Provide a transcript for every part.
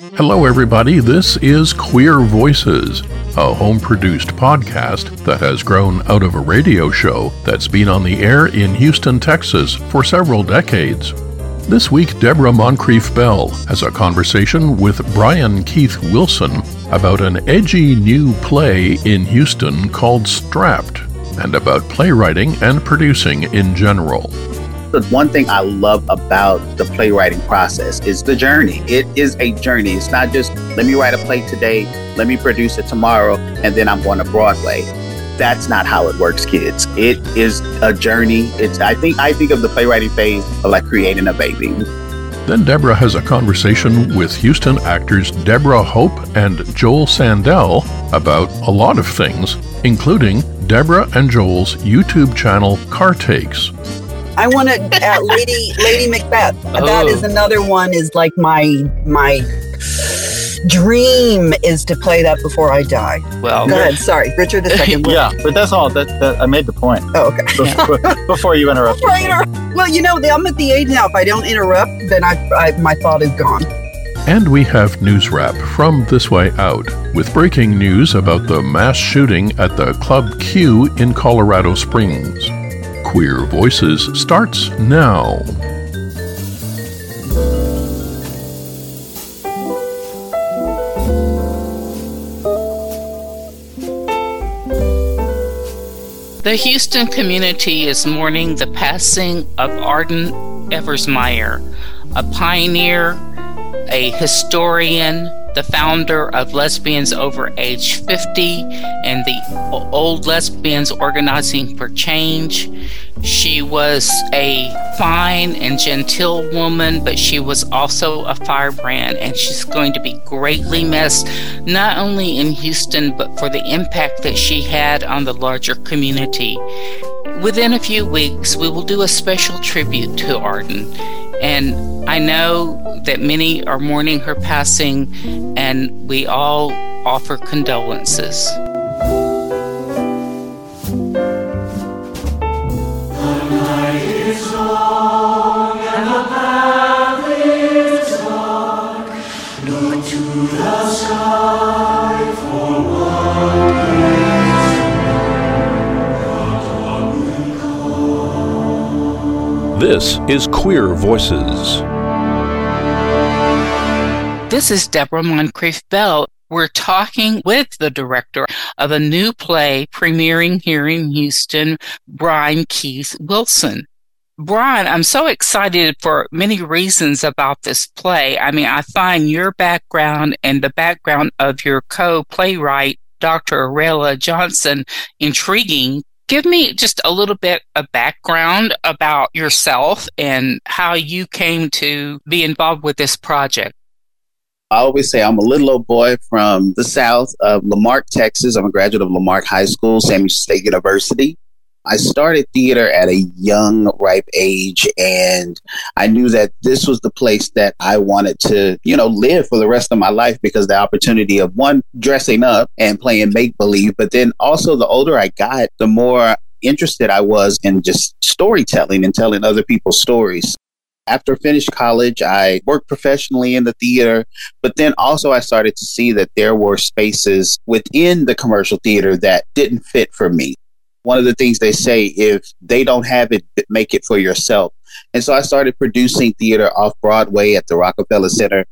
Hello, everybody. This is Queer Voices, a home produced podcast that has grown out of a radio show that's been on the air in Houston, Texas for several decades. This week, Deborah Moncrief Bell has a conversation with Brian Keith Wilson about an edgy new play in Houston called Strapped and about playwriting and producing in general. The one thing I love about the playwriting process is the journey. It is a journey. It's not just let me write a play today, let me produce it tomorrow, and then I'm going to Broadway. That's not how it works, kids. It is a journey. It's I think I think of the playwriting phase like creating a baby. Then Deborah has a conversation with Houston actors Deborah Hope and Joel Sandell about a lot of things, including Deborah and Joel's YouTube channel Car Takes. I want to uh, Lady Lady Macbeth. Oh. That is another one. Is like my my dream is to play that before I die. Well, go ahead. Sorry, Richard. A second. yeah, but that's all. That, that, I made the point. Oh, okay. Before, before you interrupt. Before interrupt. Well, you know, I'm at the age now. If I don't interrupt, then I, I my thought is gone. And we have news wrap from This Way Out with breaking news about the mass shooting at the Club Q in Colorado Springs. Queer Voices starts now. The Houston community is mourning the passing of Arden Eversmeyer, a pioneer, a historian, the founder of Lesbians Over Age 50 and the Old Lesbians Organizing for Change. She was a fine and genteel woman, but she was also a firebrand, and she's going to be greatly missed, not only in Houston, but for the impact that she had on the larger community. Within a few weeks, we will do a special tribute to Arden. And I know that many are mourning her passing, and we all offer condolences. This is Queer Voices. This is Deborah Moncrief Bell. We're talking with the director of a new play premiering here in Houston, Brian Keith Wilson. Brian, I'm so excited for many reasons about this play. I mean, I find your background and the background of your co playwright, Dr. Aurelia Johnson, intriguing give me just a little bit of background about yourself and how you came to be involved with this project. I always say I'm a little old boy from the south of La Marque, Texas. I'm a graduate of La Marque High School, Sam State University. I started theater at a young, ripe age, and I knew that this was the place that I wanted to, you know, live for the rest of my life because the opportunity of one, dressing up and playing make believe, but then also the older I got, the more interested I was in just storytelling and telling other people's stories. After finished college, I worked professionally in the theater, but then also I started to see that there were spaces within the commercial theater that didn't fit for me one of the things they say if they don't have it make it for yourself. And so i started producing theater off broadway at the rockefeller center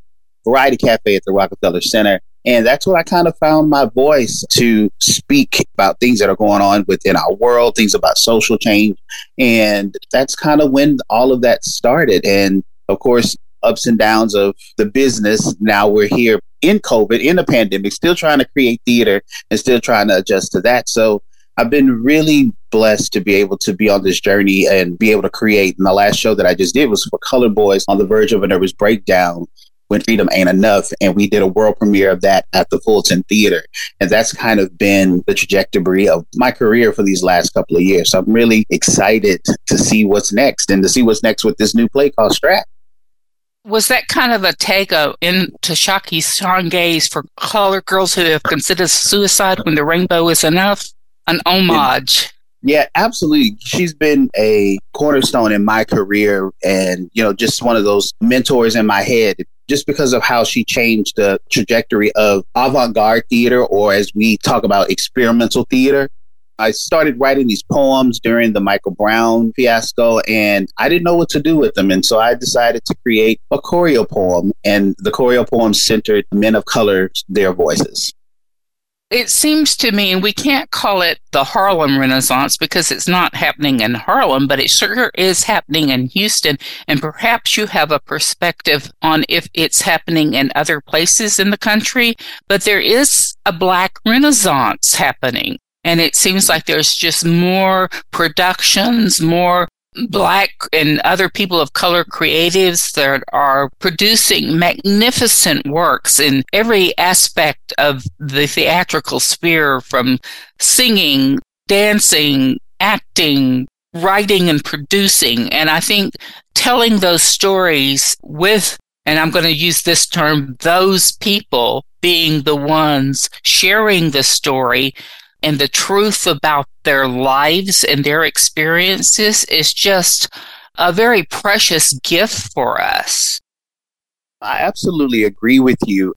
variety cafe at the rockefeller center. And that's where i kind of found my voice to speak about things that are going on within our world things about social change. And that's kind of when all of that started. And of course ups and downs of the business now we're here in covid in the pandemic still trying to create theater and still trying to adjust to that. So I've been really blessed to be able to be on this journey and be able to create. And the last show that I just did was for Color Boys on the verge of a nervous breakdown when freedom ain't enough. And we did a world premiere of that at the Fulton Theater. And that's kind of been the trajectory of my career for these last couple of years. So I'm really excited to see what's next and to see what's next with this new play called Strap. Was that kind of a take of in Tashaki Changa's for color girls who have considered suicide when the rainbow is enough? An homage. Yeah, absolutely. She's been a cornerstone in my career and, you know, just one of those mentors in my head. just because of how she changed the trajectory of avant garde theater, or as we talk about experimental theater. I started writing these poems during the Michael Brown fiasco, and I didn't know what to do with them. And so I decided to create a choreo poem, and the choreo poem centered men of color, their voices. It seems to me, we can't call it the Harlem Renaissance because it's not happening in Harlem, but it sure is happening in Houston. And perhaps you have a perspective on if it's happening in other places in the country. But there is a Black Renaissance happening. And it seems like there's just more productions, more black and other people of color creatives that are producing magnificent works in every aspect of the theatrical sphere from singing, dancing, acting, writing and producing. And I think telling those stories with, and I'm going to use this term, those people being the ones sharing the story and the truth about their lives and their experiences is just a very precious gift for us. I absolutely agree with you.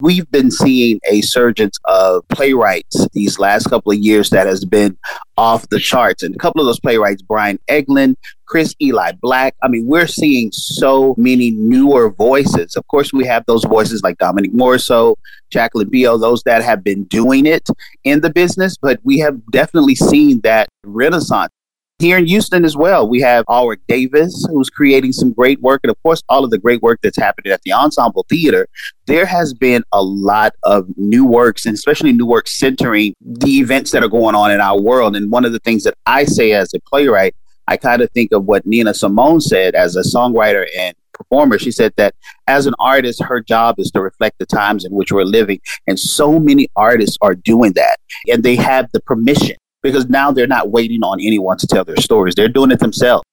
We've been seeing a surge of playwrights these last couple of years that has been off the charts. And a couple of those playwrights, Brian Eglin, Chris Eli Black. I mean, we're seeing so many newer voices. Of course, we have those voices like Dominique Morisseau, Jacqueline Beal, those that have been doing it in the business, but we have definitely seen that renaissance. Here in Houston as well, we have Alric Davis, who's creating some great work, and of course, all of the great work that's happening at the Ensemble Theater. There has been a lot of new works, and especially new works centering the events that are going on in our world. And one of the things that I say as a playwright, I kind of think of what Nina Simone said as a songwriter and performer. She said that as an artist, her job is to reflect the times in which we're living. And so many artists are doing that. And they have the permission because now they're not waiting on anyone to tell their stories. They're doing it themselves.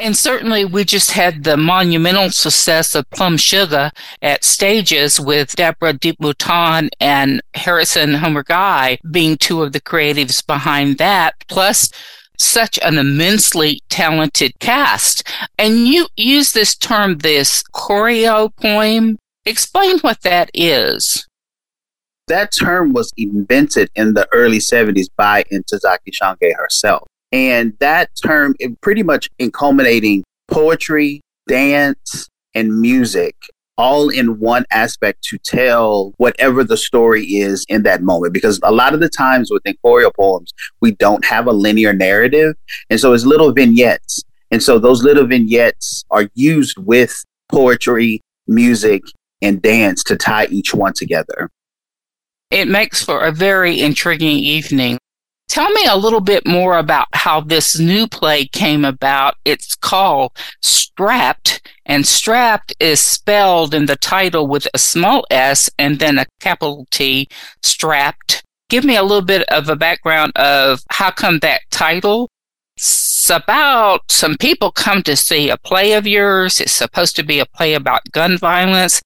And certainly, we just had the monumental success of Plum Sugar at stages with Deborah Duke-Mouton and Harrison Homer Guy being two of the creatives behind that, plus such an immensely talented cast. And you use this term, this choreo poem. Explain what that is that term was invented in the early 70s by Ntozake Shange herself. And that term pretty much culminating poetry, dance, and music all in one aspect to tell whatever the story is in that moment. Because a lot of the times within choreo poems, we don't have a linear narrative. And so it's little vignettes. And so those little vignettes are used with poetry, music, and dance to tie each one together. It makes for a very intriguing evening. Tell me a little bit more about how this new play came about. It's called Strapped, and Strapped is spelled in the title with a small s and then a capital T, Strapped. Give me a little bit of a background of how come that title? It's about some people come to see a play of yours. It's supposed to be a play about gun violence.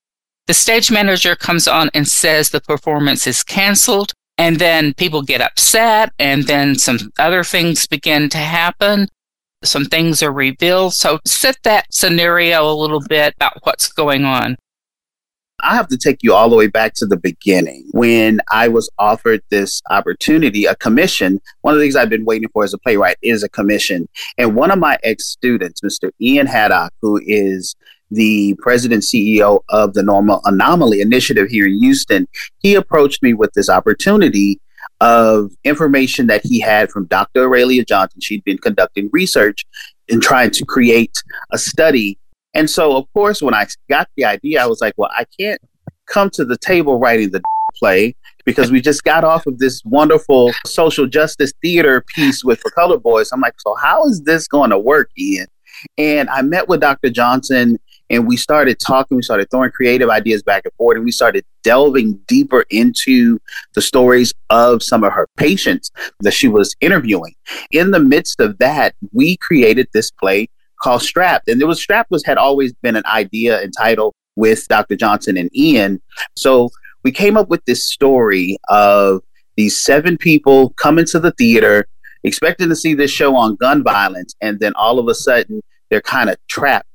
The stage manager comes on and says the performance is canceled. And then people get upset, and then some other things begin to happen. Some things are revealed. So, set that scenario a little bit about what's going on. I have to take you all the way back to the beginning when I was offered this opportunity, a commission. One of the things I've been waiting for as a playwright is a commission. And one of my ex students, Mr. Ian Haddock, who is the president CEO of the Normal Anomaly Initiative here in Houston, he approached me with this opportunity of information that he had from Dr. Aurelia Johnson. She'd been conducting research and trying to create a study. And so, of course, when I got the idea, I was like, well, I can't come to the table writing the play because we just got off of this wonderful social justice theater piece with the Color Boys. I'm like, so how is this going to work, Ian? And I met with Dr. Johnson and we started talking we started throwing creative ideas back and forth and we started delving deeper into the stories of some of her patients that she was interviewing. In the midst of that we created this play called strapped and it was strapped was had always been an idea and title with dr johnson and ian. So we came up with this story of these seven people coming to the theater expecting to see this show on gun violence and then all of a sudden they're kind of trapped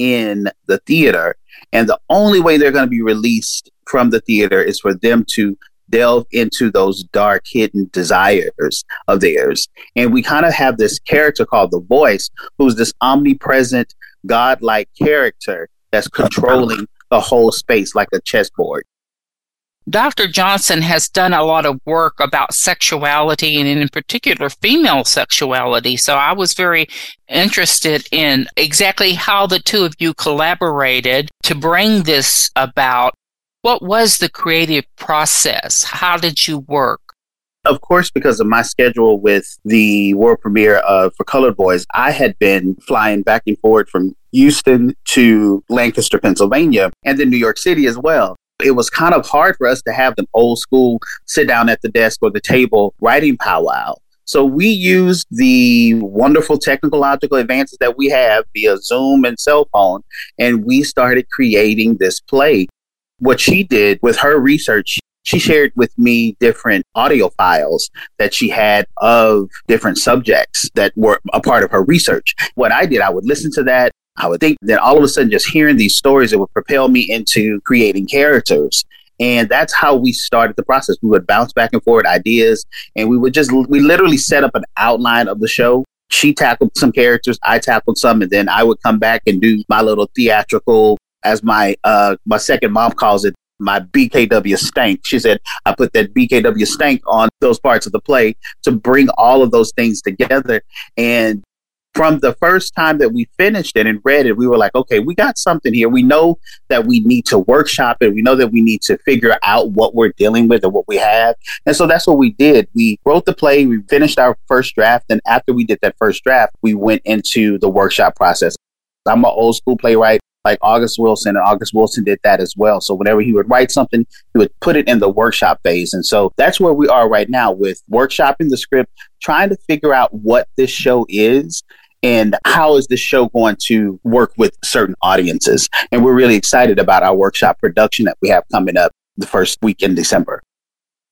in the theater. And the only way they're going to be released from the theater is for them to delve into those dark hidden desires of theirs. And we kind of have this character called the voice, who's this omnipresent, godlike character that's controlling the whole space like a chessboard. Dr. Johnson has done a lot of work about sexuality and in particular female sexuality. So I was very interested in exactly how the two of you collaborated to bring this about. What was the creative process? How did you work? Of course, because of my schedule with the world premiere of For Colored Boys, I had been flying back and forth from Houston to Lancaster, Pennsylvania, and then New York City as well it was kind of hard for us to have an old school sit down at the desk or the table writing powwow. So we used the wonderful technological advances that we have via Zoom and cell phone, and we started creating this play. What she did with her research, she shared with me different audio files that she had of different subjects that were a part of her research. What I did, I would listen to that. I would think that all of a sudden, just hearing these stories, it would propel me into creating characters. And that's how we started the process. We would bounce back and forth ideas, and we would just, we literally set up an outline of the show. She tackled some characters, I tackled some, and then I would come back and do my little theatrical, as my uh my second mom calls it, my BKW stank. She said I put that BKW stank on those parts of the play to bring all of those things together. And from the first time that we finished it and read it, we were like, okay, we got something here. We know that we need to workshop it. We know that we need to figure out what we're dealing with and what we have. And so that's what we did. We wrote the play, we finished our first draft. And after we did that first draft, we went into the workshop process. I'm an old school playwright like August Wilson, and August Wilson did that as well. So whenever he would write something, he would put it in the workshop phase. And so that's where we are right now with workshopping the script, trying to figure out what this show is and how is this show going to work with certain audiences. And we're really excited about our workshop production that we have coming up the first week in December.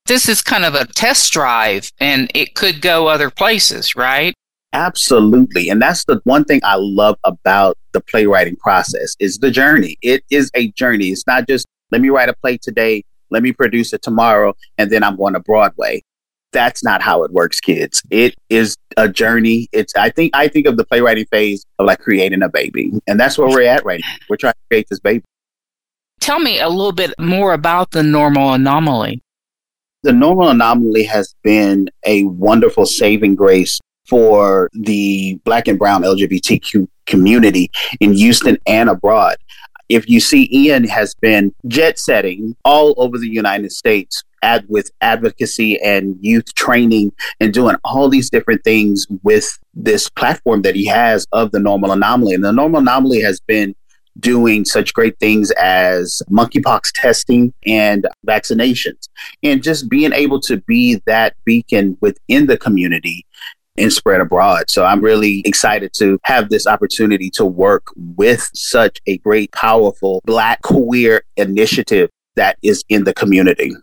This is kind of a test drive and it could go other places, right? Absolutely. And that's the one thing I love about the playwriting process is the journey. It is a journey. It's not just let me write a play today, let me produce it tomorrow, and then I'm going to Broadway that's not how it works kids. It is a journey. It's i think i think of the playwriting phase of like creating a baby. And that's where we're at right now. We're trying to create this baby. Tell me a little bit more about the normal anomaly. The normal anomaly has been a wonderful saving grace for the black and brown lgbtq community in houston and abroad if you see ian has been jet setting all over the united states ad, with advocacy and youth training and doing all these different things with this platform that he has of the normal anomaly. And the normal anomaly has been doing such great things as monkeypox testing and vaccinations, and just being able to be that beacon within the community and spread abroad. So I'm really excited to have this opportunity to work with such a great, powerful Black queer initiative that is in the community.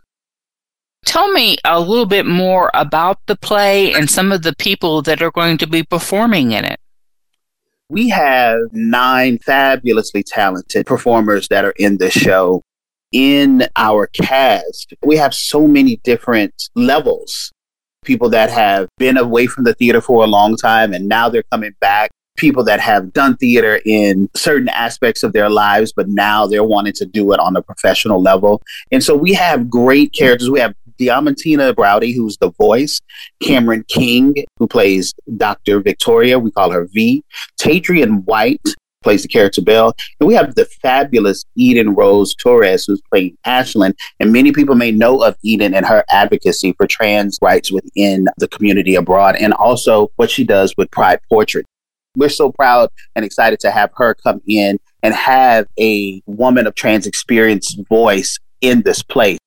Tell me a little bit more about the play and some of the people that are going to be performing in it. We have nine fabulously talented performers that are in the show. In our cast, we have so many different levels. People that have been away from the theater for a long time and now they're coming back people that have done theater in certain aspects of their lives, but now they're wanting to do it on a professional level. And so we have great characters. We have Diamantina Browdy, who's the voice, Cameron King, who plays Dr. Victoria, we call her V, Tadrian White, plays the character Belle. And we have the fabulous Eden Rose Torres, who's playing Ashlyn. And many people may know of Eden and her advocacy for trans rights within the community abroad, and also what she does with Pride Portrait. We're so proud and excited to have her come in and have a woman of trans experience voice in this place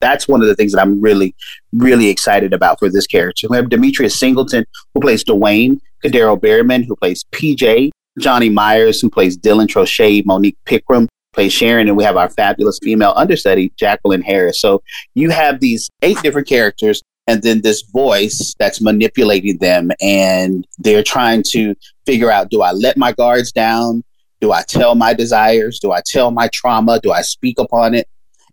that's one of the things that I'm really, really excited about for this character. We have Demetrius Singleton, who plays Dwayne, Kadero Berryman, who plays PJ, Johnny Myers, who plays Dylan Trochet, Monique Pickram plays Sharon, and we have our fabulous female understudy, Jacqueline Harris. So you have these eight different characters and then this voice that's manipulating them and they're trying to figure out do I let my guards down? Do I tell my desires? Do I tell my trauma? Do I speak upon it?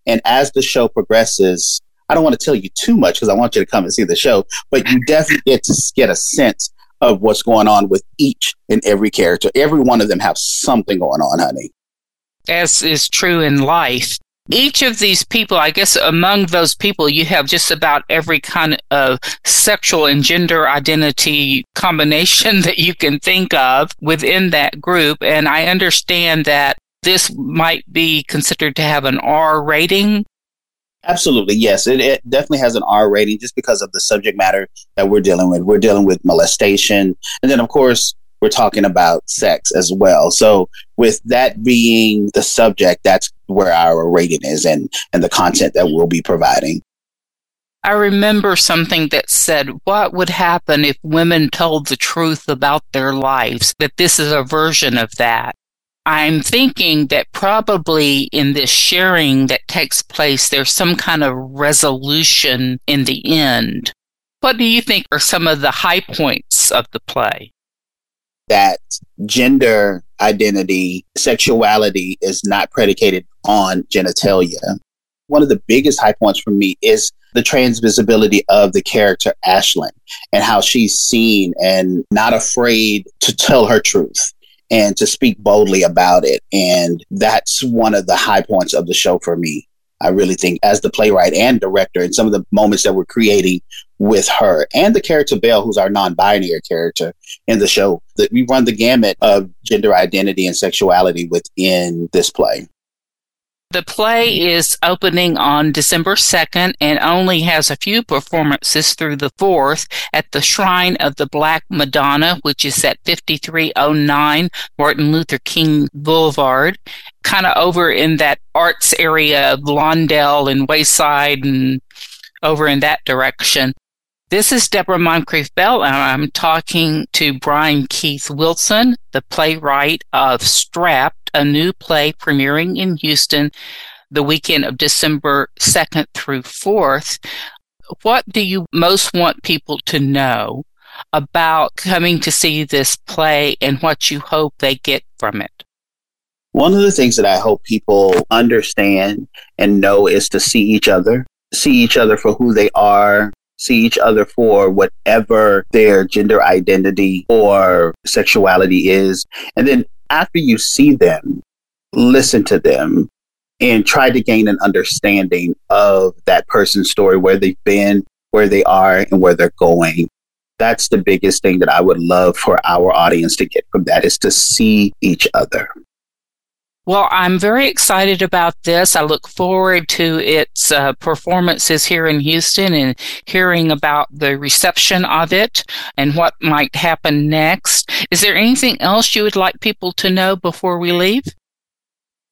And as the show progresses, I don't want to tell you too much because I want you to come and see the show, but you definitely get to get a sense of what's going on with each and every character. Every one of them have something going on, honey. As is true in life, each of these people, I guess among those people, you have just about every kind of sexual and gender identity combination that you can think of within that group. And I understand that this might be considered to have an R rating. Absolutely, yes. It, it, definitely has an R rating just because of the subject matter that we're dealing with. We're dealing with molestation. And then, of course, we're talking about sex as well. So, with that being the subject, that's where our rating is and, and the content that we'll be providing. I remember something that said, What would happen if women told the truth about their lives? That this is a version of that. I'm thinking that probably in this sharing that takes place, there's some kind of resolution in the end. What do you think are some of the high points of the play? That gender identity, sexuality is not predicated on genitalia. One of the biggest high points for me is the transvisibility of the character Ashlyn and how she's seen and not afraid to tell her truth and to speak boldly about it. And that's one of the high points of the show for me. I really think as the playwright and director and some of the moments that we're creating with her and the character Belle, who's our non-binary character in the show, that we run the gamut of gender identity and sexuality within this play. The play is opening on December 2nd and only has a few performances through the 4th at the Shrine of the Black Madonna, which is at 5309 Martin Luther King Boulevard, kind of over in that arts area of Lawndale and Wayside and over in that direction. This is Deborah Moncrief Bell, and I'm talking to Brian Keith Wilson, the playwright of Strapped, a new play premiering in Houston the weekend of December 2nd through 4th. What do you most want people to know about coming to see this play and what you hope they get from it? One of the things that I hope people understand and know is to see each other, see each other for who they are, see each other for whatever their gender identity or sexuality is. And then after you see them, listen to them and try to gain an understanding of that person's story, where they've been, where they are, and where they're going. That's the biggest thing that I would love for our audience to get from that is to see each other. Well, I'm very excited about this. I look forward to its uh, performances here in Houston and hearing about the reception of it and what might happen next. Is there anything else you would like people to know before we leave?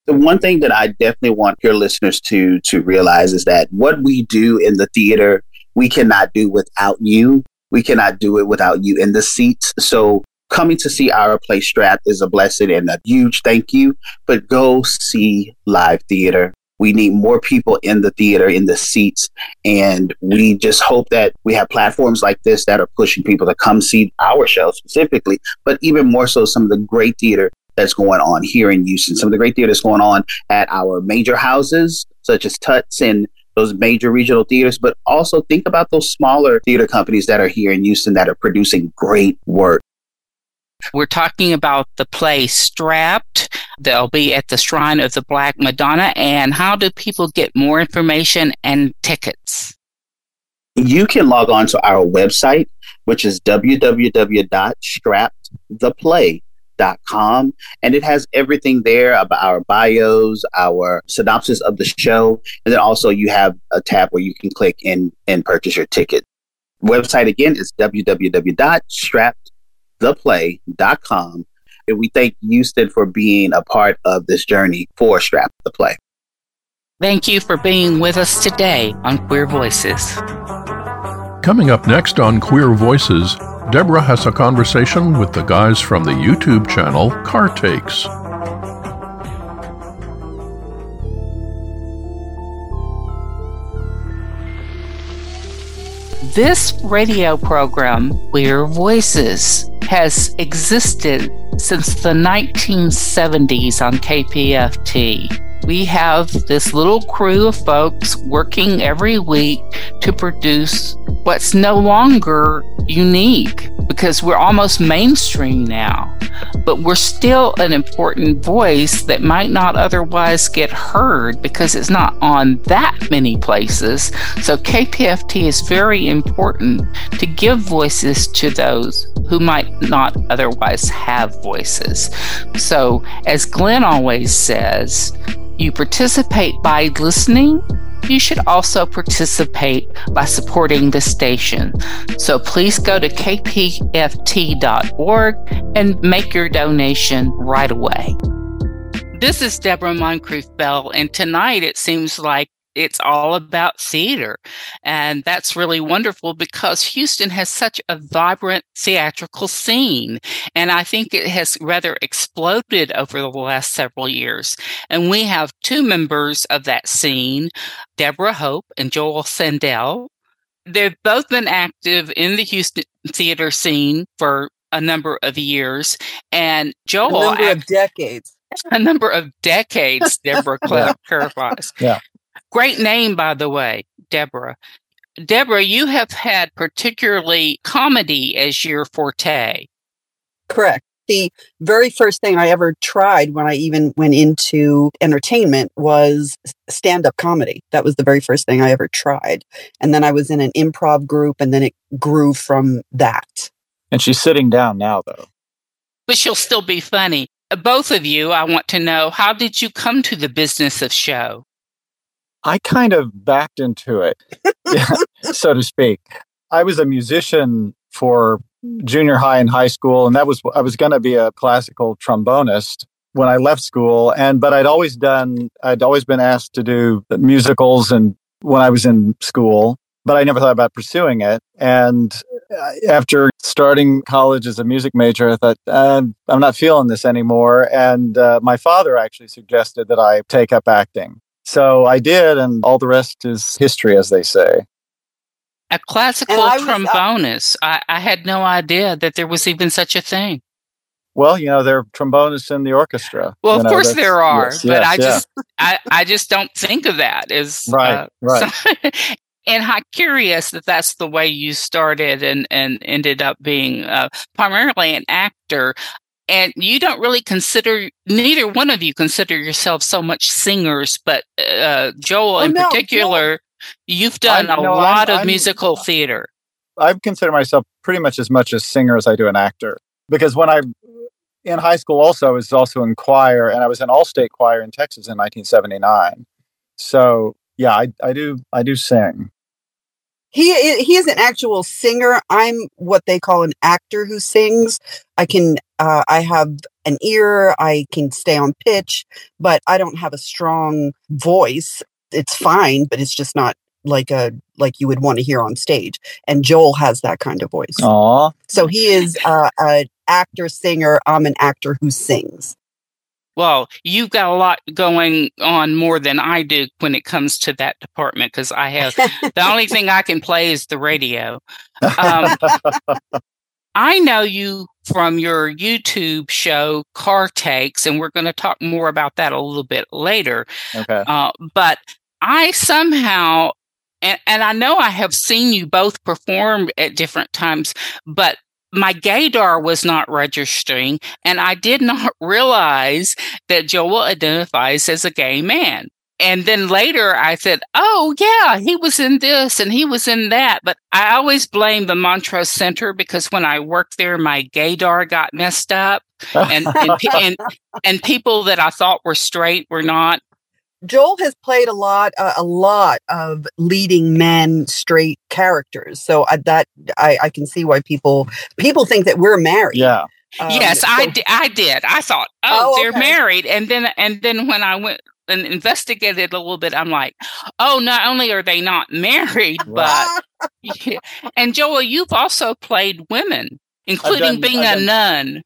The one thing that I definitely want your listeners to to realize is that what we do in the theater, we cannot do without you. We cannot do it without you in the seats. So coming to see our play strap is a blessing and a huge thank you. But go see live theater. We need more people in the theater, in the seats. And we just hope that we have platforms like this that are pushing people to come see our show specifically, but even more so some of the great theater that's going on here in Houston. Some of the great theater that's going on at our major houses, such as Tuts and those major regional theaters, but also think about those smaller theater companies that are here in Houston that are producing great work. We're talking about the play Strapped. They'll be at the Shrine of the Black Madonna. And how do people get more information and tickets? You can log on to our website, which is www.strappedtheplay.com and it has everything there about our bios our synopsis of the show and then also you have a tab where you can click and and purchase your ticket website again is www.strapped theplay.com. And we thank Houston for being a part of this journey for Strap the Play. Thank you for being with us today on Queer Voices. Coming up next on Queer Voices, Deborah has a conversation with the guys from the YouTube channel Car Takes. This radio program, Queer Voices, has existed since the 1970s on KPFT. We have this little crew of folks working every week to produce what's no longer unique because we're almost mainstream now. But we're still an important voice that might not otherwise get heard because it's not on that many places. So KPFT is very important to give voices to those who might not otherwise have voices. So, as Glenn always says, you participate by listening. You should also participate by supporting the station. So please go to kpft.org and make your donation right away. This is Deborah Moncrief Bell, and tonight it seems like it's all about theater. And that's really wonderful because Houston has such a vibrant theatrical scene. And I think it has rather exploded over the last several years. And we have two members of that scene, Deborah Hope and Joel Sandell. They've both been active in the Houston theater scene for a number of years. And Joel. A number of decades. A number of decades, Deborah clarifies. Yeah. Great name, by the way, Deborah. Deborah, you have had particularly comedy as your forte. Correct. The very first thing I ever tried when I even went into entertainment was stand up comedy. That was the very first thing I ever tried. And then I was in an improv group, and then it grew from that. And she's sitting down now, though. But she'll still be funny. Both of you, I want to know how did you come to the business of show? I kind of backed into it, so to speak. I was a musician for junior high and high school, and that was I was going to be a classical trombonist when I left school. And but I'd always done I'd always been asked to do musicals, and when I was in school, but I never thought about pursuing it. And uh, after starting college as a music major, I thought uh, I'm not feeling this anymore. And uh, my father actually suggested that I take up acting. So I did, and all the rest is history, as they say. A classical I trombonist. I, I had no idea that there was even such a thing. Well, you know, there are trombonists in the orchestra. Well, of know, course there are, yes, but yes, I yeah. just I, I just don't think of that as right, uh, right. so- and I'm curious that that's the way you started and and ended up being uh, primarily an actor. And you don't really consider neither one of you consider yourself so much singers, but uh, Joel Oh, in no, particular, you've done I'm- a no, I'm- lot of I'm- musical theater. I consider myself pretty much as much a singer as I do an actor because when I in high school also I was also in choir and I was in all state choir in Texas in 1979. So yeah, I, I do I do sing. He he is an actual singer. I'm what they call an actor who sings. I can uh, I have an ear. I can stay on pitch, but I don't have a strong voice. It's fine, but it's just not like a like you would want to hear on stage. And Joel has that kind of voice. Aw. So he is uh, an actor singer. I'm an actor who sings. Well, you've got a lot going on more than I do when it comes to that department because I have the only thing I can play is the radio. Um, I know you from your YouTube show, Car Takes, and we're going to talk more about that a little bit later. okay. Uh, but I somehow, and, and I know I have seen you both perform at different times, but my gaydar was not registering, and I did not realize that Joel identifies as a gay man. And then later I said, Oh, yeah, he was in this and he was in that. But I always blame the Montrose Center because when I worked there, my gaydar got messed up. And, and, and, and people that I thought were straight were not. Joel has played a lot, uh, a lot of leading men, straight characters. So I, that I, I can see why people people think that we're married. yeah. Um, yes, I, di- I did. I thought, oh, Oh, they're okay. married. And then, and then when I went and investigated a little bit, I'm like, oh, not only are they not married, but Yeah. And Joel, you've also played women, including done- being I've a done- nun.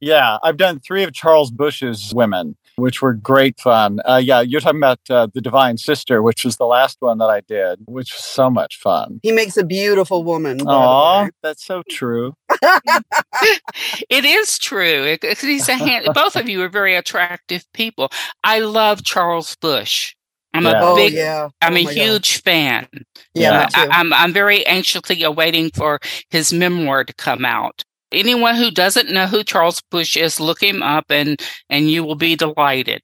Yeah, I've done three of Charles Busch's women, which were great fun. Uh, yeah, you're talking about uh, the Divine Sister, which was the last one that I did, which was so much fun. he makes a beautiful woman. by the Aw, that's so true. it is true. It, it- he's a hand, both of you are very attractive people. I love Charles Busch. I'm Yeah. a oh big, yeah. I'm Oh a my God. huge fan. Yeah, Yeah. me Uh, I, too. I'm I'm very anxiously awaiting for his memoir to come out. Anyone who doesn't know who Charles Busch is, look him up, and and you will be delighted.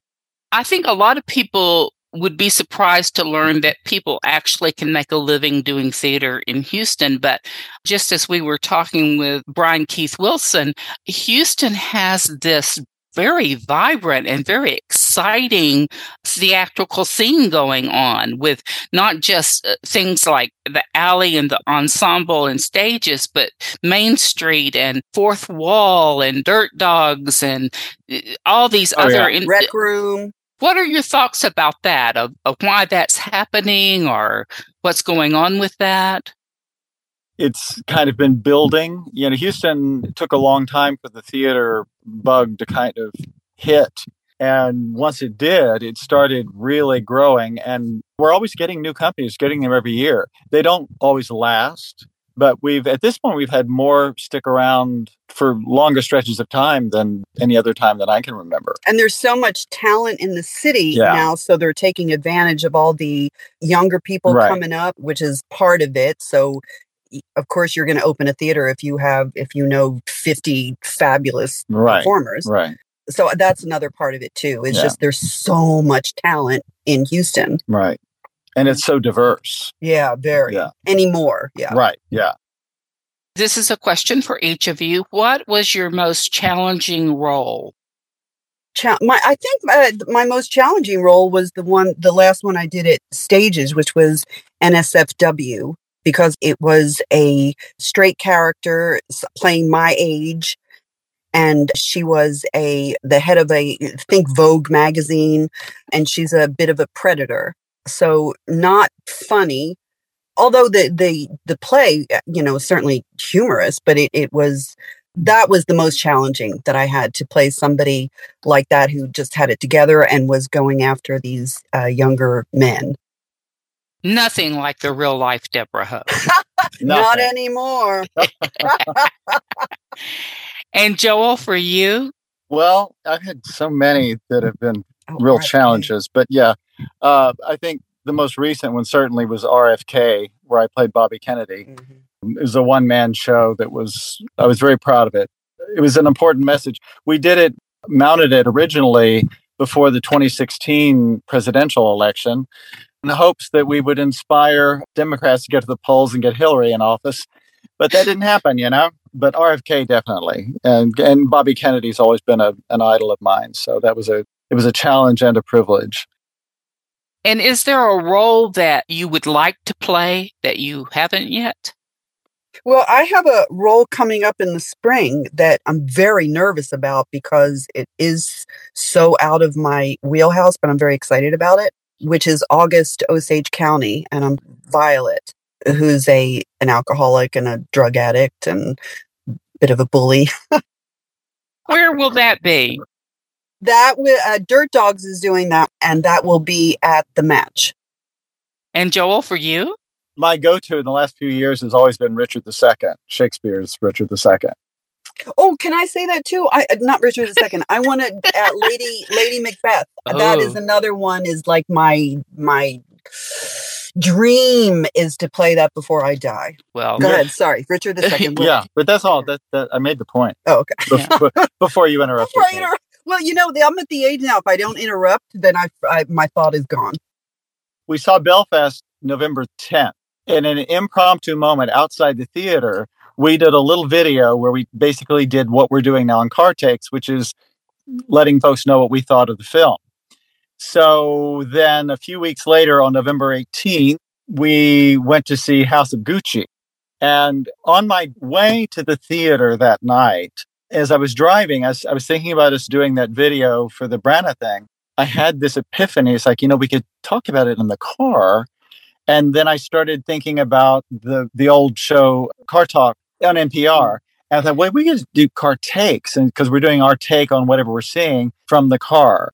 I think a lot of people would be surprised to learn that people actually can make a living doing theater in Houston. But just as we were talking with Brian Keith Wilson, Houston has this very vibrant and very exciting theatrical scene going on with not just uh, things like the alley and the ensemble and stages, but Main Street and Fourth Wall and Dirt Dogs and uh, all these Oh, other. yeah. in- Rec room. what are your thoughts about that? Of, of why that's happening or what's going on with that? It's kind of been building. You know, Houston took a long time for the theater bug to kind of hit. And once it did, it started really growing. And we're always getting new companies, getting them every year. They don't always last, but we've, at this point, we've had more stick around for longer stretches of time than any other time that I can remember. And there's so much talent in the city Yeah. now, so they're taking advantage of all the younger people Right. coming up, which is part of it. So of course you're going to open a theater if you have if you know 50 fabulous Right. performers. Right. So that's another part of it too. It's Yeah. just there's so much talent in Houston. Right. And it's so diverse. Yeah, very. Yeah. Anymore. Yeah. Right. Yeah. This is a question for each of you. What was your most challenging role? Cha- my I think uh, my most challenging role was the one the last one I did at Stages, which was NSFW because it was a straight character playing my age and she was a the head of a I think Vogue magazine and she's a bit of a predator. So not funny although the the the play uh, you know certainly humorous but it it was that was the most challenging that I had to play somebody like that who just had it together and was going after these uh, younger men. Nothing like the real life Deborah Hope. Not anymore. and Joel, for you, Well, I've had so many that have been Oh, real RFK. challenges. But yeah, uh, I think the most recent one certainly was RFK, where I played Bobby Kennedy. Mhm. It was a one man show that was, I was very proud of it. It was an important message. We did it, mounted it originally before the 2016 presidential election in the hopes that we would inspire Democrats to get to the polls and get Hillary in office. But that didn't happen, you know. But RFK definitely, and and Bobby Kennedy's always been a, an idol of mine. So that was a it was a challenge and a privilege. and is there a role that you would like to play that you haven't yet? Well, I have a role coming up in the spring that I'm very nervous about because it is so out of my wheelhouse, but I'm very excited about it, which is August Osage County. And I'm Violet, who's a an alcoholic and a drug addict and a bit of a bully. Where will that be? That wi- uh, Dirt Dogs is doing that, and that will be at the match. And Joel, for you? My go to in the last few years has always been Richard II, Shakespeare's Richard II. Oh, can I say that too? I uh, not Richard II. I want to uh, Lady Lady Macbeth. That is Oh. another one. Is like my my dream is to play that before I die. Well, Go ahead. Sorry, Richard II. Yeah, but that's all. That, that I made the point Oh, okay. before, before you interrupt. Before I inter- well, you know, I'm at the age now. If I don't interrupt, then I, I my thought is gone. we saw Belfast November 10th. In an impromptu moment outside the theater, we did a little video where we basically did what we're doing now in car takes, which is letting folks know what we thought of the film. So then a few weeks later, on November 18th, we went to see House of Gucci. And on my way to the theater that night, as I was driving, I was, I was thinking about us doing that video for the Branagh thing. I had this epiphany. It's like, you know, we could talk about it in the car. And then I started thinking about the the old show Car Talk on NPR. And I thought, well, we could do car takes, and because we're doing our take on whatever we're seeing from the car.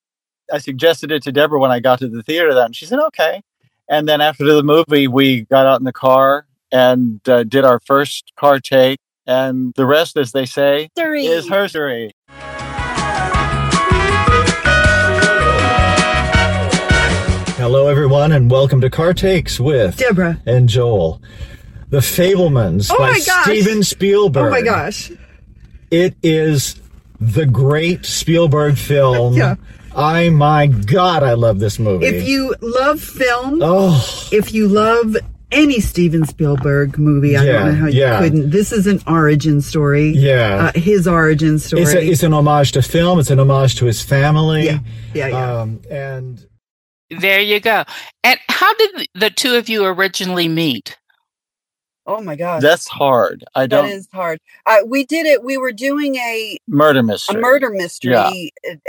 I suggested it to Deborah when I got to the theater that, and she said, okay. And then after the movie, we got out in the car and uh, did our first car take. And the rest, as they say, Three. is herstory. Hello, everyone, and welcome to Car Takes with Deborah. and Joel. The Fabelmans Oh by my gosh. Steven Spielberg. Oh my gosh. It is the great Spielberg film. Yeah. I, my God, I love this movie. If you love film, oh, if you love any Steven Spielberg movie, I Yeah, don't know how you yeah. couldn't. This is an origin story. Yeah. Uh, his origin story. it's, a, it's an homage to film. It's an homage to his family. yeah. Yeah. Yeah. Um, and There you go. And how did the two of you originally meet? Oh my god. That's hard. I don't. is hard. Uh, we did it. We were doing a murder mystery. a murder mystery, Yeah.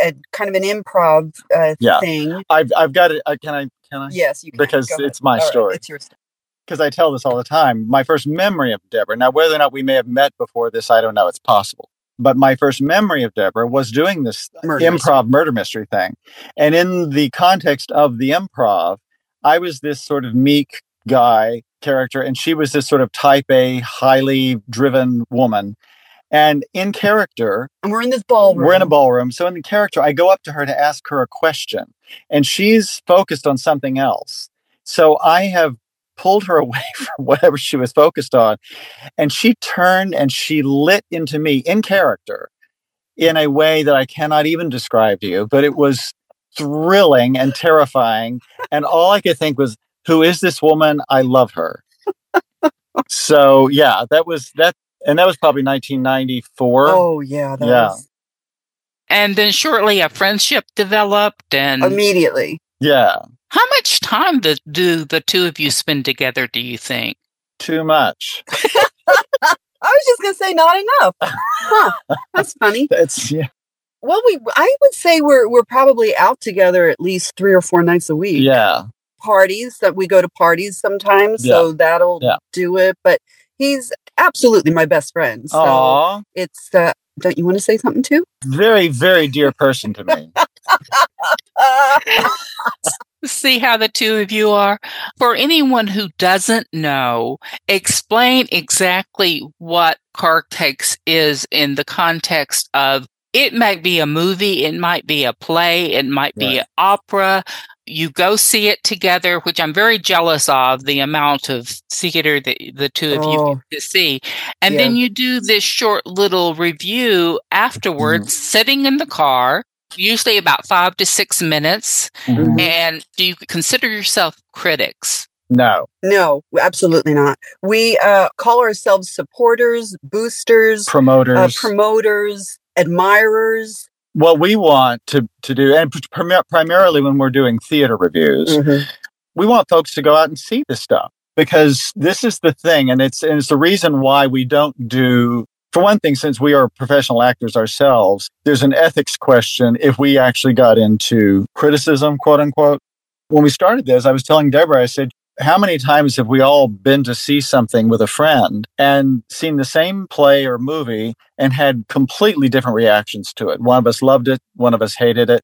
a, a kind of an improv uh, Yeah. thing. I've I've got it. I, can I? Can I? Yes, you can. Because it's my All right, story. It's your story. Because I tell this all the time. My first memory of Deborah. Now, whether or not we may have met before this, I don't know. It's possible. But my first memory of Deborah was doing this Murder improv murder mystery thing. And in the context of the improv, I was this sort of meek guy character, and she was this sort of type A, highly driven woman. And in character, And we're in this ballroom. we're in a ballroom. So in the character, I go up to her to ask her a question, and she's focused on something else. So I have pulled her away from whatever she was focused on, and she turned and she lit into me in character in a way that I cannot even describe to you, but it was thrilling and terrifying. And all I could think was, who is this woman? I love her. so yeah, that was that. And that was probably 1994. Oh yeah. That Yeah. Was And then shortly a friendship developed. And immediately. Yeah, how much time do, do the two of you spend together, do you think? too much. I was just gonna say not enough. Huh. That's funny. It's yeah, Well, we I would say we're we're probably out together at least three or four nights a week. yeah. Parties that we go to parties sometimes, so that'll Yeah. do it. But he's absolutely my best friend. So Aw, it's uh don't you want to say something too? very very dear person to me. See how the two of you are? For anyone who doesn't know, explain exactly what Car Takes is in the context of it might be a movie, it might be a play, it might be Right. an opera. You go see it together, which I'm very jealous of the amount of theater that the two of you Oh. get to see. And then you do this short little review afterwards, sitting in the car, usually about five to six minutes. Mhm. And do you consider yourself critics? No, No, absolutely not. We uh, call ourselves supporters, boosters, uh, promoters. promoters, admirers. What we want to to do, and prim- primarily when we're doing theater reviews, Mm-hmm. we want folks to go out and see this stuff because this is the thing, and it's and it's the reason why we don't do. For one thing, since we are professional actors ourselves, there's an ethics question if we actually got into criticism, quote unquote. When we started this, I was telling Deborah, I said, how many times have we all been to see something with a friend and seen the same play or movie and had completely different reactions to it? One of us loved it, one of us hated it.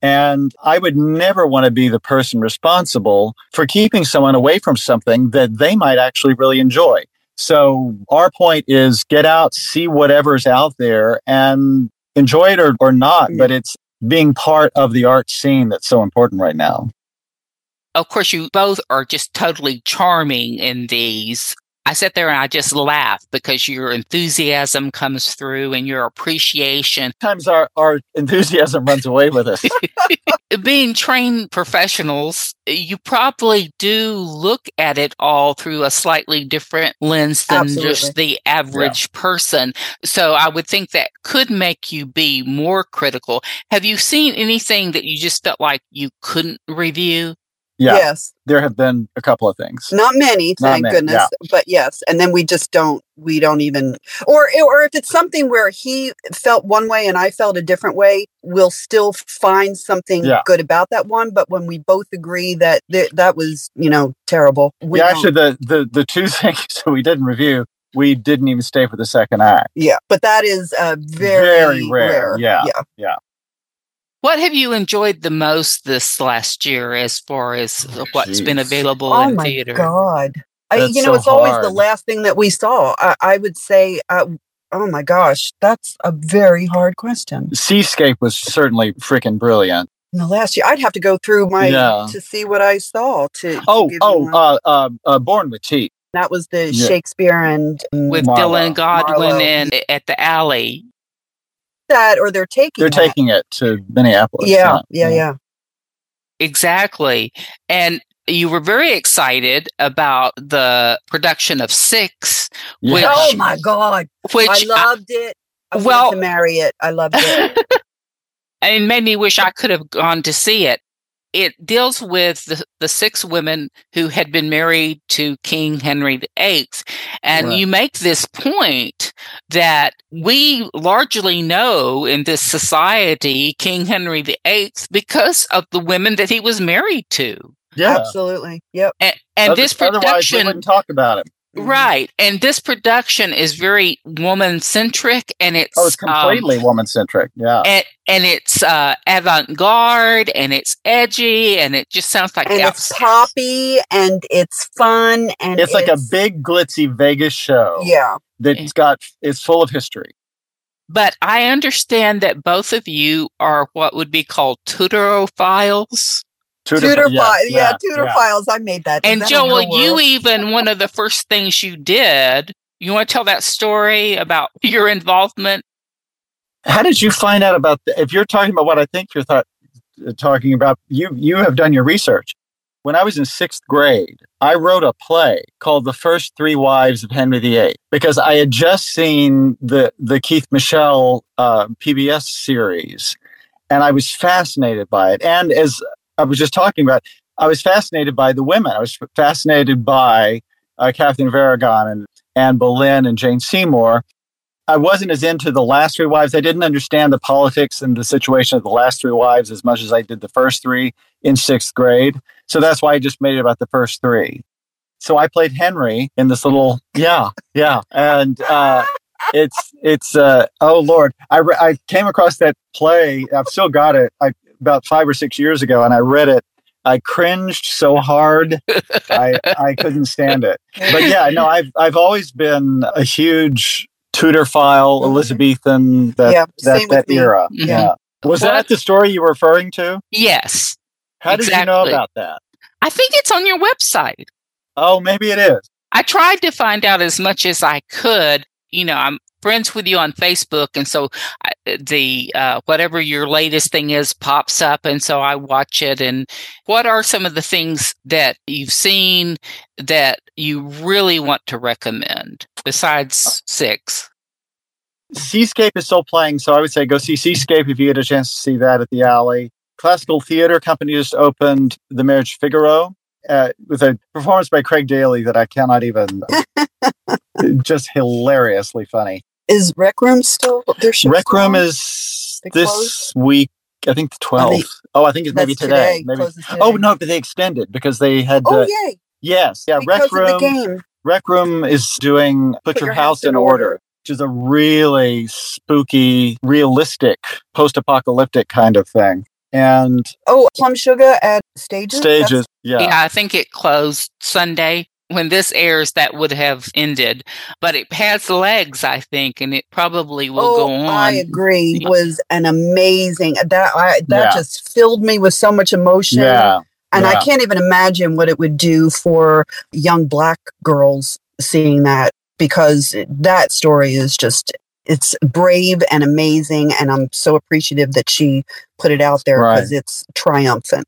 And I would never want to be the person responsible for keeping someone away from something that they might actually really enjoy. So our point is get out, see whatever's out there and enjoy it or, or not, but it's being part of the art scene that's so important right now. Of course, you both are just totally charming in these. I sit there and I just laugh because your enthusiasm comes through and your appreciation. Sometimes our, our enthusiasm runs away with us. Being trained professionals, you probably do look at it all through a slightly different lens than just the average person. So I would think that could make you be more critical. Have you seen anything that you just felt like you couldn't review? Yeah, Yes. there have been a couple of things. Not many, Not thank many, goodness. yeah. But yes, and then we just don't. We don't even, or or if it's something where he felt one way and I felt a different way, we'll still find something Yeah. good about that one. But when we both agree that th- that was, you know, terrible, we yeah, don't. actually, the, the, the two things that we didn't review, we didn't even stay for the second act. yeah. But that is uh, very, Very rare, yeah. yeah. What have you enjoyed the most this last year as far as Oh, what's been available Oh in theater? Oh, my god. I, you know, so it's always the last thing that we saw. I, I would say, uh, oh my gosh, that's a very hard question. Seascape was certainly freaking brilliant. In the last year, I'd have to go through my Yeah. to see what I saw. To to Oh, give you oh, one. uh, uh, uh, Born with Teeth. that was the yeah. Shakespeare and and with Marlowe. Dylan Godwin Marlowe. and at the alley. That, or they're taking. They're that. taking it to Minneapolis. Yeah, yeah, yeah. Exactly. And you were very excited about the production of Six, Yeah. Which- Oh my god, which uh, I loved it. I well- well, to marry it. I loved it. and made me wish I could have gone to see it. It deals with the, the six women who had been married to King Henry VIII. And Right. you make this point that we largely know in this society King Henry VIII because of the women that he was married to. yeah. Absolutely. Yep. And, and Other- this Otherwise, we production wouldn't talk about it. Right. And this production is very woman centric and it's Oh, it's um, completely woman centric. Yeah. and, and it's uh, avant garde and it's edgy and it just sounds like And outs- it's poppy and it's fun and It's like a big glitzy Vegas show yeah. that's got it's full of history. But I understand that both of you are what would be called Tudorophiles. Tudor, yeah, files, yeah, Tudor yeah. files. I made that. And that Joel, you even one of the first things you did. You want to tell that story about your involvement? How did you find out about the, if you're talking about what I think you're thought, talking about? You you have done your research. When I was in sixth grade, I wrote a play called "The First Three Wives of Henry VIII" because I had just seen the the Keith Michell uh, PBS series, and I was fascinated by it. And as I was just talking about, I was fascinated by the women. I was fascinated by uh, Catherine of Aragon and Anne Boleyn and Jane Seymour. I wasn't as into the last three wives. I didn't understand the politics and the situation of the last three wives as much as I did the first three in sixth grade. So that's why I just made it about the first three. So I played Henry in this little, yeah, yeah, and uh, it's it's uh, oh lord, I re- I came across that play. I've still got it. I about five or six years ago, and I read it. I cringed so hard, I I couldn't stand it but yeah, no, I've I've always been a huge Tudor file, Mhm. Elizabethan, that Yeah, that, same that with me. era. Mhm. Yeah. Was Well, that the story you were referring to? Yes. How did you know about that? I think it's on your website. Oh, maybe it is. I tried to find out as much as I could. You know, I'm friends with you on Facebook, and so I, the uh, whatever your latest thing is pops up, and so I watch it. And what are some of the things that you've seen that you really want to recommend besides six? Seascape is still playing, so I would say go see Seascape if you get a chance to see that at the alley. Classical Theater Company just opened The Marriage Figaro uh, with a performance by Craig Daly that I cannot even. just hilariously funny. Is Rec Room still? Their show's Rec still Room on? is They this closed? week. I think the Are they- twelfth. Oh, I think it's maybe That's today. Maybe. today. Oh no, but they extended because they had. Oh uh, yay! yes, yeah. because Rec of the Room. game. Rec Room is doing Put, Your, House, in order, which is a really spooky, realistic, post-apocalyptic kind of thing. And Oh, Plum Sugar at stages. That's- stages, yeah. Yeah, I think it closed Sunday. When this airs, that would have ended, but it has legs, I think, and it probably will oh, go on. I agree. Yeah. Was an amazing uh, that I that Yeah. just filled me with so much emotion. Yeah, And yeah. I can't even imagine what it would do for young black girls seeing that because that story is just it's brave and amazing and I'm so appreciative that she put it out there Right. because it's triumphant.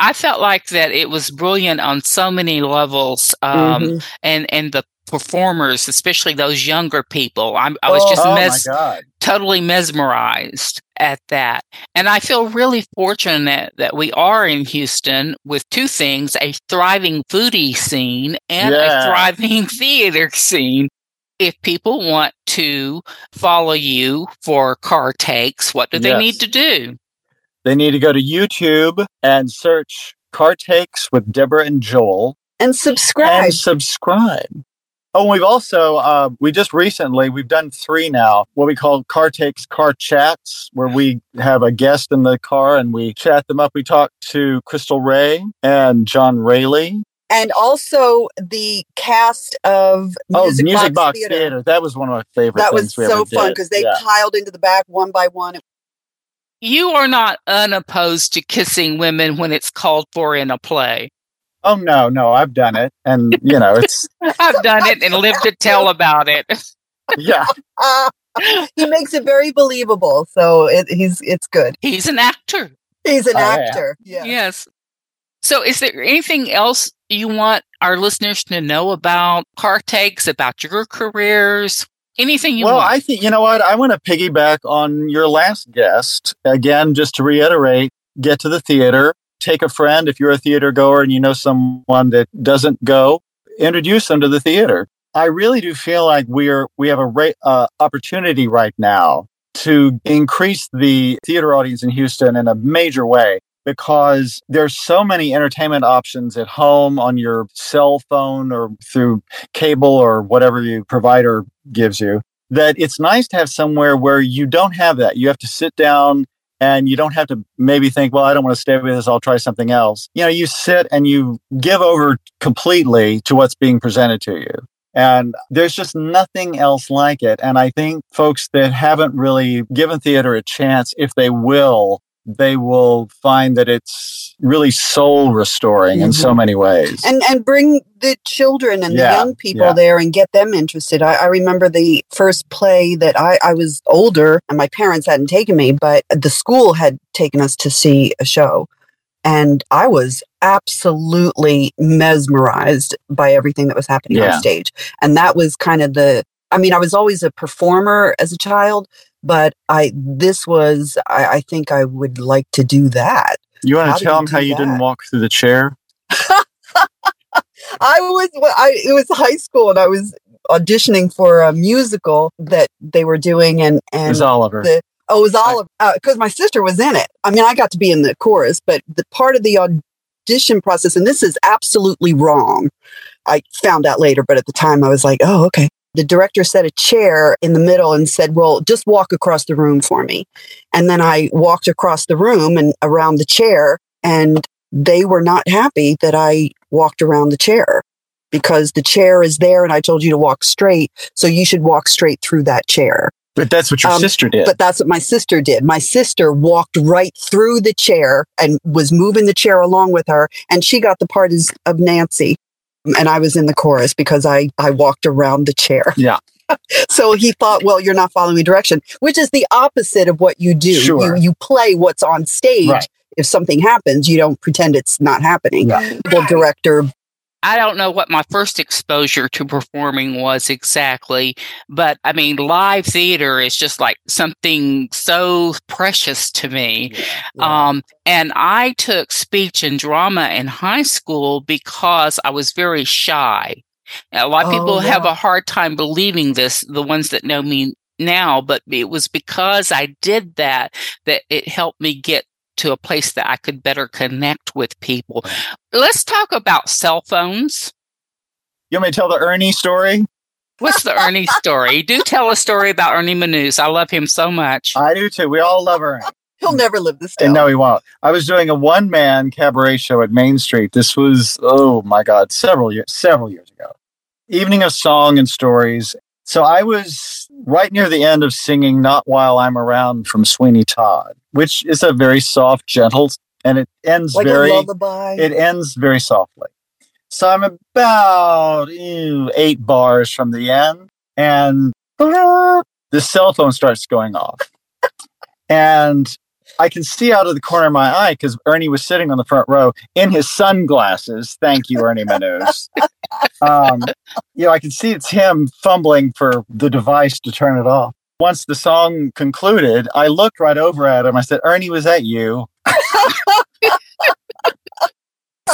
I felt like that it was brilliant on so many levels, um, Mhm. and and the performers, especially those younger people. I'm, I was Oh. just oh mes- totally mesmerized at that, and I feel really fortunate that we are in Houston with two things: a thriving foodie scene and Yeah. a thriving theater scene. If people want to follow you for car takes, what do they Yes. need to do? They need to go to YouTube and search "Car Takes" with Deborah and Joel And subscribe. and subscribe. Oh, we've also uh, we just recently we've done three now. What we call car takes, car chats, where we have a guest in the car and we chat them up. We talked to Crystal Ray and John Rayleigh and also the cast of Oh, Music, Music Box, Box Theater. Theater. That was one of my favorite That was so fun because they Yeah. piled into the back one by one. You are not unopposed to kissing women when it's called for in a play. Oh no, no, I've done it, and you know, it's I've done it and lived to tell about it. yeah. Uh, he makes it very believable, so it, he's it's good. He's an actor. He's an Oh, yeah. actor. Yeah. Yes. So, is there anything else you want our listeners to know about car takes, about your careers? Anything you want. well, want? I think you know what I want to piggyback on your last guest again, just to reiterate: get to the theater, take a friend if you're a theater goer and you know someone that doesn't go, introduce them to the theater. I really do feel like we're we have a ra- uh, opportunity right now to increase the theater audience in Houston in a major way because there's so many entertainment options at home on your cell phone or through cable or whatever your provider gives you that it's nice to have somewhere where you don't have that. You have to sit down and you don't have to maybe think, well, I don't want to stay with this. I'll try something else. You know, you sit and you give over completely to what's being presented to you. And there's just nothing else like it. And I think folks that haven't really given theater a chance, if they will, they will find that it's really soul restoring in so mm-hmm. many ways. and and bring the children and Yeah, the young people yeah. there and get them interested. I, I remember the first play that I, I was older and my parents hadn't taken me, but the school had taken us to see a show. And I was absolutely mesmerized by everything that was happening Yeah. on stage. And that was kind of the, I mean, I was always a performer as a child, but I, this was, I, I think I would like to do that. you want to tell them how you didn't walk through the chair? I was I it was high school and I was auditioning for a musical that they were doing and and It was Oliver. the oh it was Oliver uh, because my sister was in it. I mean I got to be in the chorus, but the part of the audition process and this is absolutely wrong. I found out later, but at the time I was like, oh okay. The director set a chair in the middle and said, "Well, just walk across the room for me." And then I walked across the room and around the chair and they were not happy that I walked around the chair because the chair is there and I told you to walk straight. So you should walk straight through that chair. but that's what your Um, sister did. But that's what my sister did. My sister walked right through the chair and was moving the chair along with her. And she got the part as, of Nancy. And I was in the chorus because I, I walked around the chair. Yeah. so he thought, well, you're not following direction, which is the opposite of what you do. Sure. You, you play what's on stage. Right. If something happens, you don't pretend it's not happening. The director I don't know what my first exposure to performing was exactly, but I mean, live theater is just like something so precious to me. Um, and I took speech and drama in high school because I was very shy. A lot of Oh, people have a hard time believing this, the ones that know me now, but it was because I did that that it helped me get to a place that I could better connect with people. Let's talk about cell phones. you want me to tell the Ernie story? What's the Ernie story? Do tell a story about Ernie Manouse. I love him so much. I do too. We all love Ernie. He'll never live this down. And no, he won't. I was doing a one man cabaret show at Main Street. This was, oh my God, several years, several years ago. Evening of Song and Stories. So I was right near the end of singing Not While I'm Around from Sweeney Todd, which is a very soft, gentle, and it ends like very, a lullaby. it ends very softly. So I'm about ew, eight bars from the end, and the cell phone starts going off. and I can see out of the corner of my eye because Ernie was sitting on the front row in his sunglasses. Thank you, Ernie Manouse. Um, you know, I can see it's him fumbling for the device to turn it off. Once the song concluded, I looked right over at him. I said, Ernie, was that you?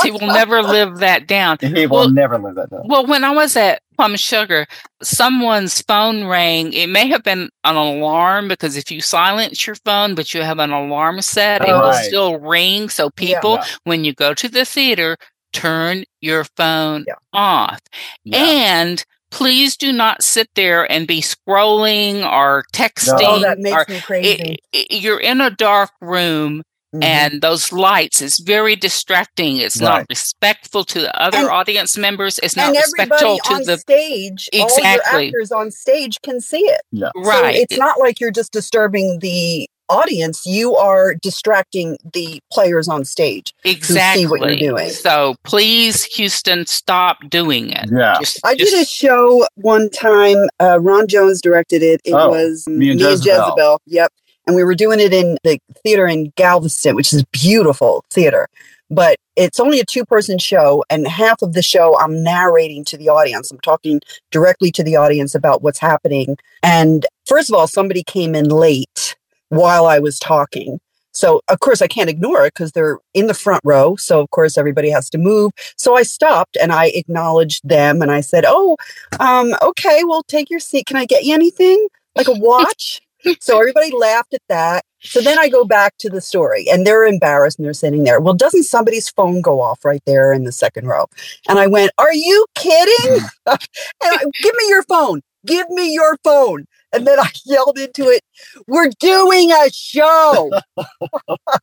He will never live that down. He will Well- never live that down. Well, when I was at Plum Sugar, someone's phone rang. It may have been an alarm because if you silence your phone, but you have an alarm set, it will Right. still ring. So people, Yeah. when you go to the theater, turn your phone Yeah. off. Yeah. And please do not sit there and be scrolling or texting. oh, that makes or- me crazy. it- it- you're in a dark room. Mhm. and those lights is very distracting. It's Right. not respectful to the other And- audience members. It's not respectful to the stage, Exactly. all your Exactly. actors on stage can see it. So right. it's not like you're just disturbing the audience. You are distracting the players on stage. exactly see what you're doing. So please, Houston, stop doing it. Yeah. Just- I did a show one time. Uh, Ron Jones directed it. It Oh, was um, Me and Jezebel. Yep. And we were doing it in the theater in Galveston, which is beautiful theater. But it's only a two person show, and half of the show I'm narrating to the audience. I'm talking directly to the audience about what's happening. And first of all, somebody came in late while I was talking. So, of course, I can't ignore it because they're in the front row. So, of course, everybody has to move. So I stopped and I acknowledged them and I said, Oh, um, okay, well, take your seat. Can I get you anything? Like a watch? so everybody laughed at that. So then I go back to the story and they're embarrassed and they're sitting there. Well, doesn't somebody's phone go off right there in the second row? And I went, Are you kidding? and I, give me your phone. Give me your phone. And then I yelled into it, We're doing a show.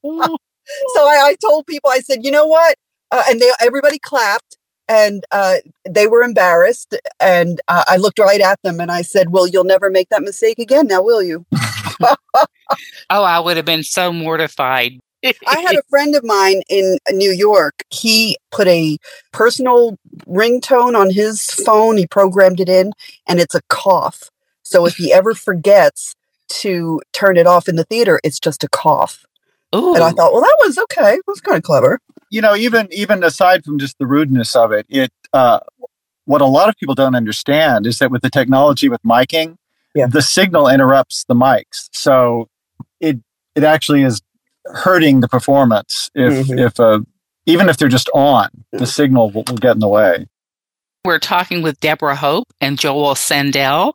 so I, I told people, I said, you know what? Uh, and they everybody clapped and uh, they were embarrassed. And uh, I looked right at them and I said, Well, you'll never make that mistake again now, will you? Oh, I would have been so mortified. I had a friend of mine in New York. He put a personal ringtone on his phone. He programmed it in, and it's a cough. So if he ever forgets to turn it off in the theater, it's just a cough. Ooh. And I thought, well, that was okay. That was kind of clever. you know, even even aside from just the rudeness of it, it uh, what a lot of people don't understand is that with the technology with miking, Yeah. the signal interrupts the mics, so it it actually is hurting the performance if Mhm. if uh, even if they're just on, the signal will, will get in the way. We're talking with Deborah Hope and Joel Sandell,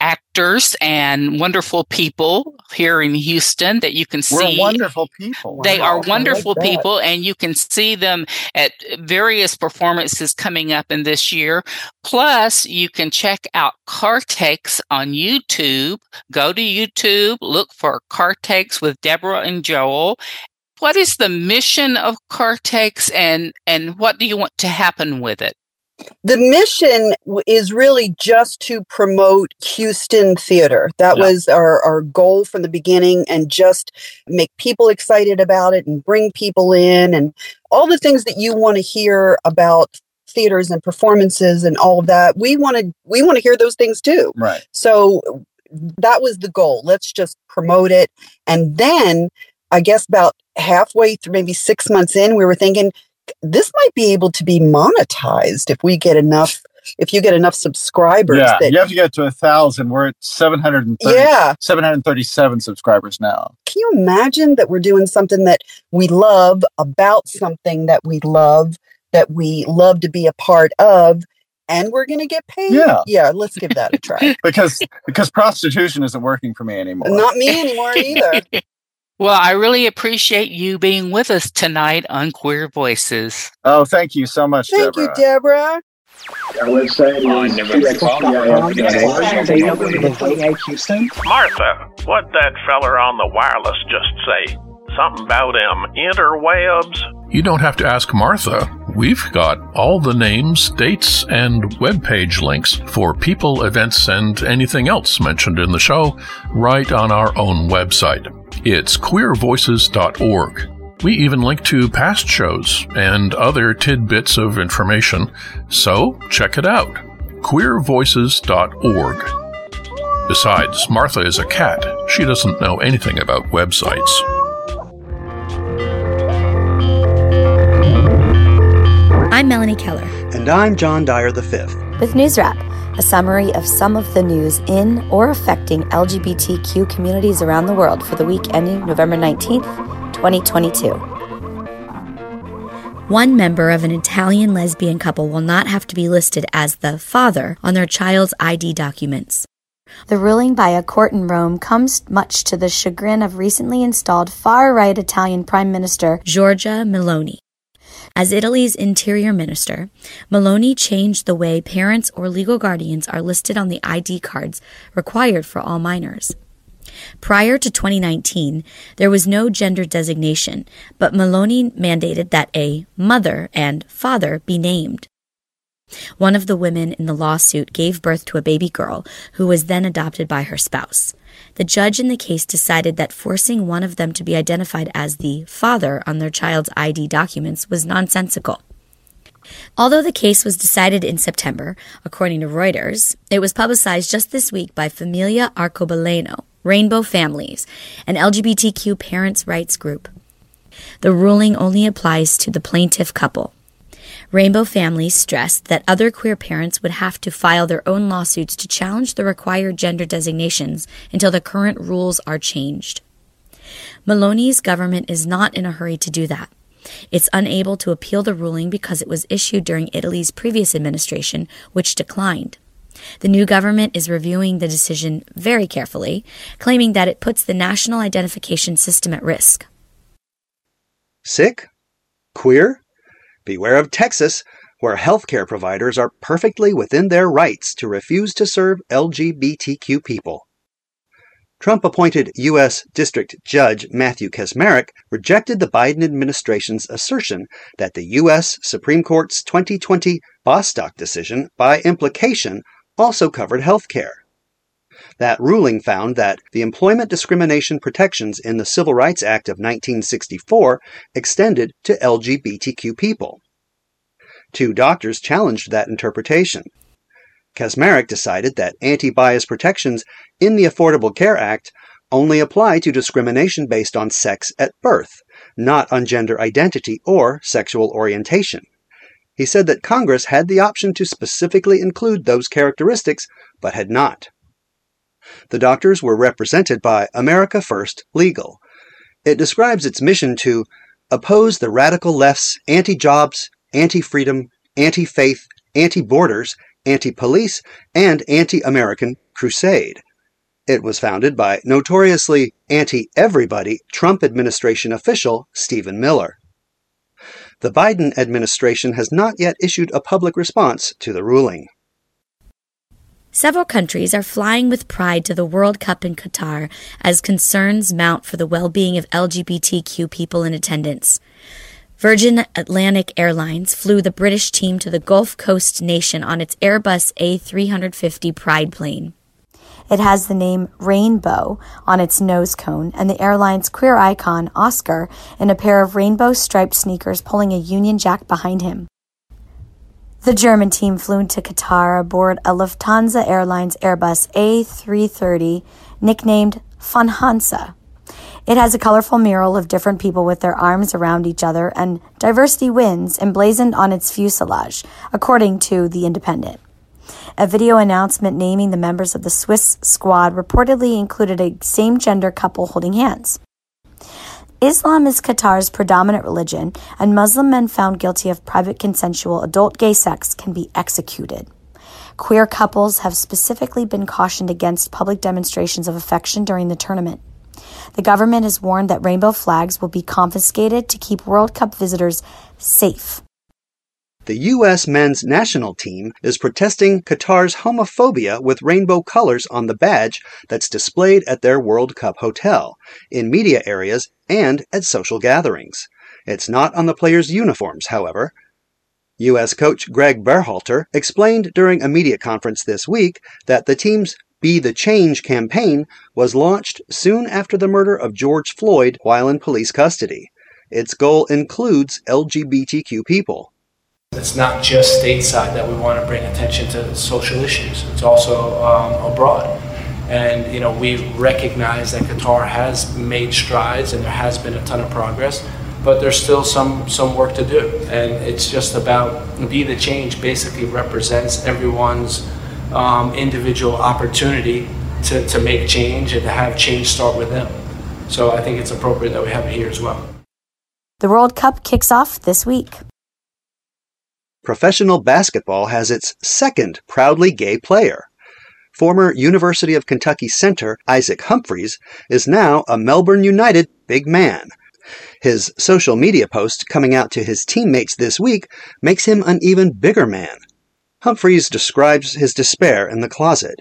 actors and wonderful people here in Houston that you can We're see. wonderful people. They Wow, are I like wonderful people, and you can see them at various performances coming up in this year. Plus, you can check out Car Takes on YouTube. Go to YouTube, look for Car Takes with Deborah and Joel. What is the mission of Car Takes, and and what do you want to happen with it? The mission is really just to promote Houston theater. That Yeah. was our, our goal from the beginning and just make people excited about it and bring people in and all the things that you want to hear about theaters and performances and all of that. We want to we want to hear those things too. right. So that was the goal. Let's just promote it. And then I guess about halfway through, maybe six months in, we were thinking this might be able to be monetized if we get enough, if you get enough subscribers. Yeah, that, you have to get to a thousand. We're at seven hundred and thirty. yeah. 737 subscribers now. Can you imagine that we're doing something that we love about something that we love, that we love to be a part of, and we're going to get paid? Yeah. Yeah, let's give that a try. Because because prostitution isn't working for me anymore. Not me anymore either. Well, I really appreciate you being with us tonight on Queer Voices. Oh, thank you so much, Thank Deborah. you, Deborah. Our website is Houston. Martha, what'd that feller on the wireless just say? Something about them interwebs? You don't have to ask Martha. We've got all the names, dates, and web page links for people, events, and anything else mentioned in the show right on our own website. It's queervoices.org. We even link to past shows and other tidbits of information, so check it out. queervoices.org. Besides, Martha is a cat. She doesn't know anything about websites. I'm Melanie Keller And I'm John Dyer V. with News Wrap, a summary of some of the news in or affecting LGBTQ communities around the world for the week ending November 19th, 2022. One member of an Italian lesbian couple will not have to be listed as the father on their child's ID documents. The ruling by a court in Rome comes much to the chagrin of recently installed far right Italian Prime Minister Giorgia Meloni. As Italy's interior minister, Meloni changed the way parents or legal guardians are listed on the ID cards required for all minors. Prior to 2019, there was no gender designation, but Meloni mandated that a mother and father be named. One of the women in the lawsuit gave birth to a baby girl who was then adopted by her spouse. The judge in the case decided that forcing one of them to be identified as the father on their child's ID documents was nonsensical. Although the case was decided in September, according to Reuters, it was publicized just this week by Famiglie Arcobaleno, Rainbow Families, an LGBTQ parents' rights group. The ruling only applies to the plaintiff couple. Rainbow Families stressed that other queer parents would have to file their own lawsuits to challenge the required gender designations until the current rules are changed. Meloni's government is not in a hurry to do that. It's unable to appeal the ruling because it was issued during Italy's previous administration, which declined. The new government is reviewing the decision very carefully, claiming that it puts the national identification system at risk. Sick? Queer? Beware of Texas, where healthcare providers are perfectly within their rights to refuse to serve LGBTQ people. Trump appointed U.S. District Judge Matthew Kacsmaryk rejected the Biden administration's assertion that the U.S. Supreme Court's 2020 Bostock decision, by implication, also covered health care. That ruling found that the employment discrimination protections in the Civil Rights Act of 1964 extended to LGBTQ people. Two doctors challenged that interpretation. Kacsmaryk decided that anti bias protections in the Affordable Care Act only apply to discrimination based on sex at birth, not on gender identity or sexual orientation. He said that Congress had the option to specifically include those characteristics, but had not. The doctors were represented by America First Legal. It describes its mission to oppose the radical left's anti jobs, anti freedom, anti faith, anti borders, anti police, and anti American crusade. It was founded by notoriously anti everybody Trump administration official Stephen Miller. The Biden administration has not yet issued a public response to the ruling. Several countries are flying with pride to the World Cup in Qatar as concerns mount for the well being of LGBTQ people in attendance. Virgin Atlantic Airlines flew the British team to the Gulf Coast nation on its Airbus A350 Pride plane. It has the name Rainbow on its nose cone and the airline's queer icon, Oscar, in a pair of rainbow striped sneakers pulling a Union Jack behind him. The German team flew into Qatar aboard a Lufthansa Airlines Airbus A330 nicknamed Fanhansa. It has a colorful mural of different people with their arms around each other and diversity wins emblazoned on its fuselage, according to The Independent. A video announcement naming the members of the Swiss squad reportedly included a same gender couple holding hands. Islam is Qatar's predominant religion, and Muslim men found guilty of private consensual adult gay sex can be executed. Queer couples have specifically been cautioned against public demonstrations of affection during the tournament. The government has warned that rainbow flags will be confiscated to keep World Cup visitors safe. The U.S. men's national team is protesting Qatar's homophobia with rainbow colors on the badge that's displayed at their World Cup hotel, in media areas, and at social gatherings. It's not on the players' uniforms, however. U.S. coach Gregg Berhalter explained during a media conference this week that the team's be the Change campaign was launched soon after the murder of George Floyd while in police custody. Its goal includes LGBTQ people. It's not just stateside that we want to bring attention to social issues, it's also um, abroad. And you know, we recognize that Qatar has made strides and there has been a ton of progress, but there's still some some work to do. And it's just about be the change basically represents everyone's um, individual opportunity to, to make change and to have change start with them. So I think it's appropriate that we have it here as well. The World Cup kicks off this week. Professional basketball has its second proudly gay player. Former University of Kentucky center Isaac Humphreys is now a Melbourne United big man. His social media post coming out to his teammates this week makes him an even bigger man. Humphreys describes his despair in the closet.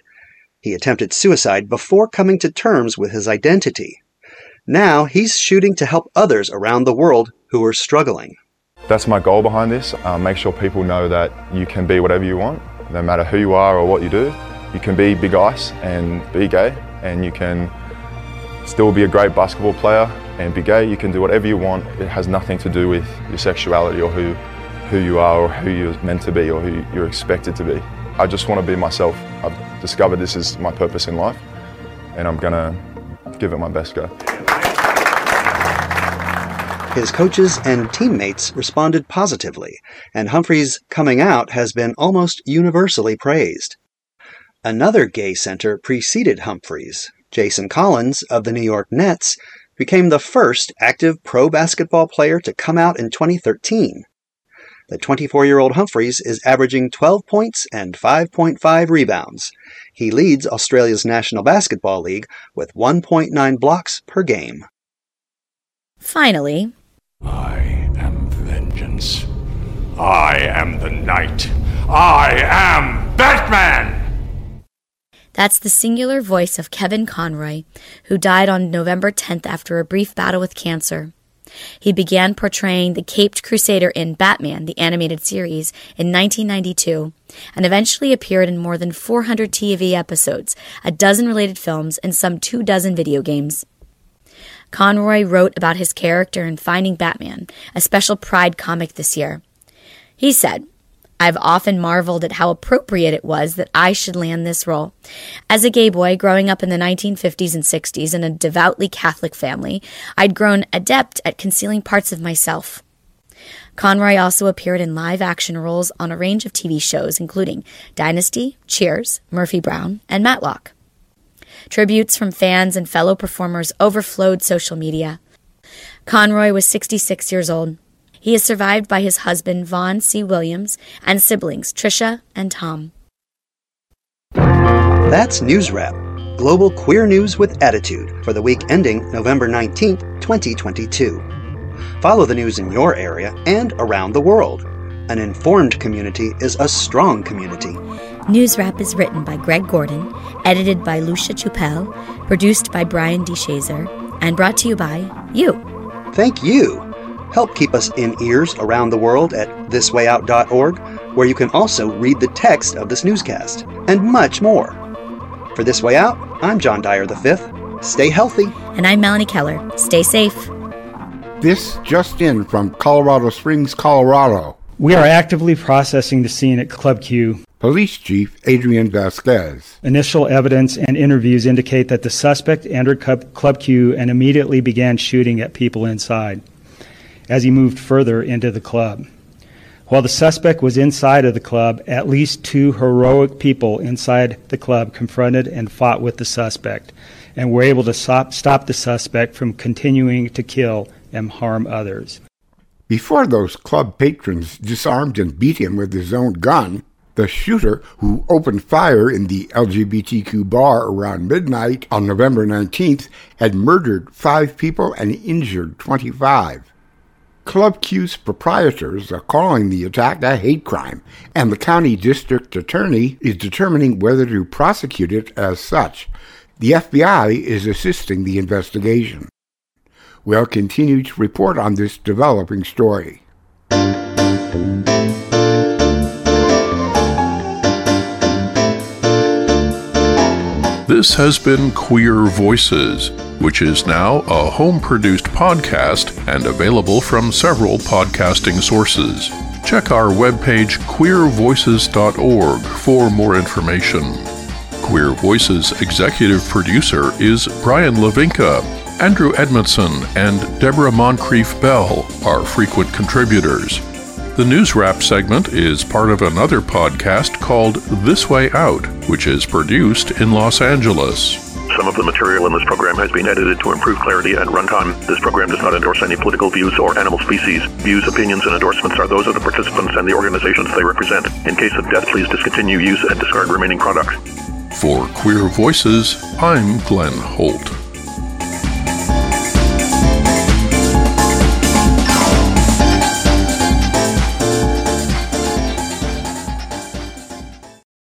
He attempted suicide before coming to terms with his identity. Now he's shooting to help others around the world who are struggling. That's my goal behind this. Uh, make sure people know that you can be whatever you want, no matter who you are or what you do. You can be big ice and be gay, and you can still be a great basketball player and be gay. You can do whatever you want. It has nothing to do with your sexuality or who, who you are or who you're meant to be or who you're expected to be. I just want to be myself. I've discovered this is my purpose in life, and I'm going to give it my best go. His coaches and teammates responded positively, and Humphrey's coming out has been almost universally praised. Another gay center preceded Humphreys. Jason Collins of the New York Nets became the first active pro basketball player to come out in 2013. The 24 year old Humphreys is averaging 12 points and 5.5 rebounds. He leads Australia's National Basketball League with 1.9 blocks per game. Finally, I am vengeance. I am the night. I am Batman! That's the singular voice of Kevin Conroy, who died on November 10th after a brief battle with cancer. He began portraying the Caped Crusader in Batman, the animated series, in 1992, and eventually appeared in more than 400 TV episodes, a dozen related films, and some two dozen video games. Conroy wrote about his character in Finding Batman, a special Pride comic this year. He said, I've often marveled at how appropriate it was that I should land this role. As a gay boy growing up in the 1950s and 60s in a devoutly Catholic family, I'd grown adept at concealing parts of myself. Conroy also appeared in live action roles on a range of TV shows, including Dynasty, Cheers, Murphy Brown, and Matlock. Tributes from fans and fellow performers overflowed social media. Conroy was 66 years old. He is survived by his husband, Vaughn C. Williams, and siblings, Tricia and Tom. That's News Wrap, global queer news with attitude for the week ending November 19th, 2022. Follow the news in your area and around the world. An informed community is a strong community. News Wrap is written by Greg Gordon, edited by Lucia Chappelle, produced by Brian DeShazor, and brought to you by you. Thank you. Help keep us in ears around the world at thiswayout.org, where you can also read the text of this newscast, and much more. For This Way Out, I'm John Dyer V. Stay healthy. And I'm Melanie Keller. Stay safe. This just in from Colorado Springs, Colorado. We are actively processing the scene at Club Q. Police Chief Adrian Vasquez. Initial evidence and interviews indicate that the suspect entered Club Q and immediately began shooting at people inside as he moved further into the club. While the suspect was inside of the club, at least two heroic people inside the club confronted and fought with the suspect and were able to stop, stop the suspect from continuing to kill and harm others. Before those club patrons disarmed and beat him with his own gun, the shooter who opened fire in the LGBTQ bar around midnight on November 19th had murdered five people and injured 25. Club Q's proprietors are calling the attack a hate crime, and the county district attorney is determining whether to prosecute it as such. The FBI is assisting the investigation. We'll continue to report on this developing story. This has been Queer Voices which is now a home produced podcast and available from several podcasting sources. Check our webpage queervoices.org for more information. Queer Voices executive producer is Brian Lavinka. Andrew Edmondson and Deborah Moncrief Bell are frequent contributors. The News Wrap segment is part of another podcast called This Way Out, which is produced in Los Angeles. Some of the material in this program has been edited to improve clarity and runtime. This program does not endorse any political views or animal species. Views, opinions, and endorsements are those of the participants and the organizations they represent. In case of death, please discontinue use and discard remaining products. For Queer Voices, I'm Glenn Holt.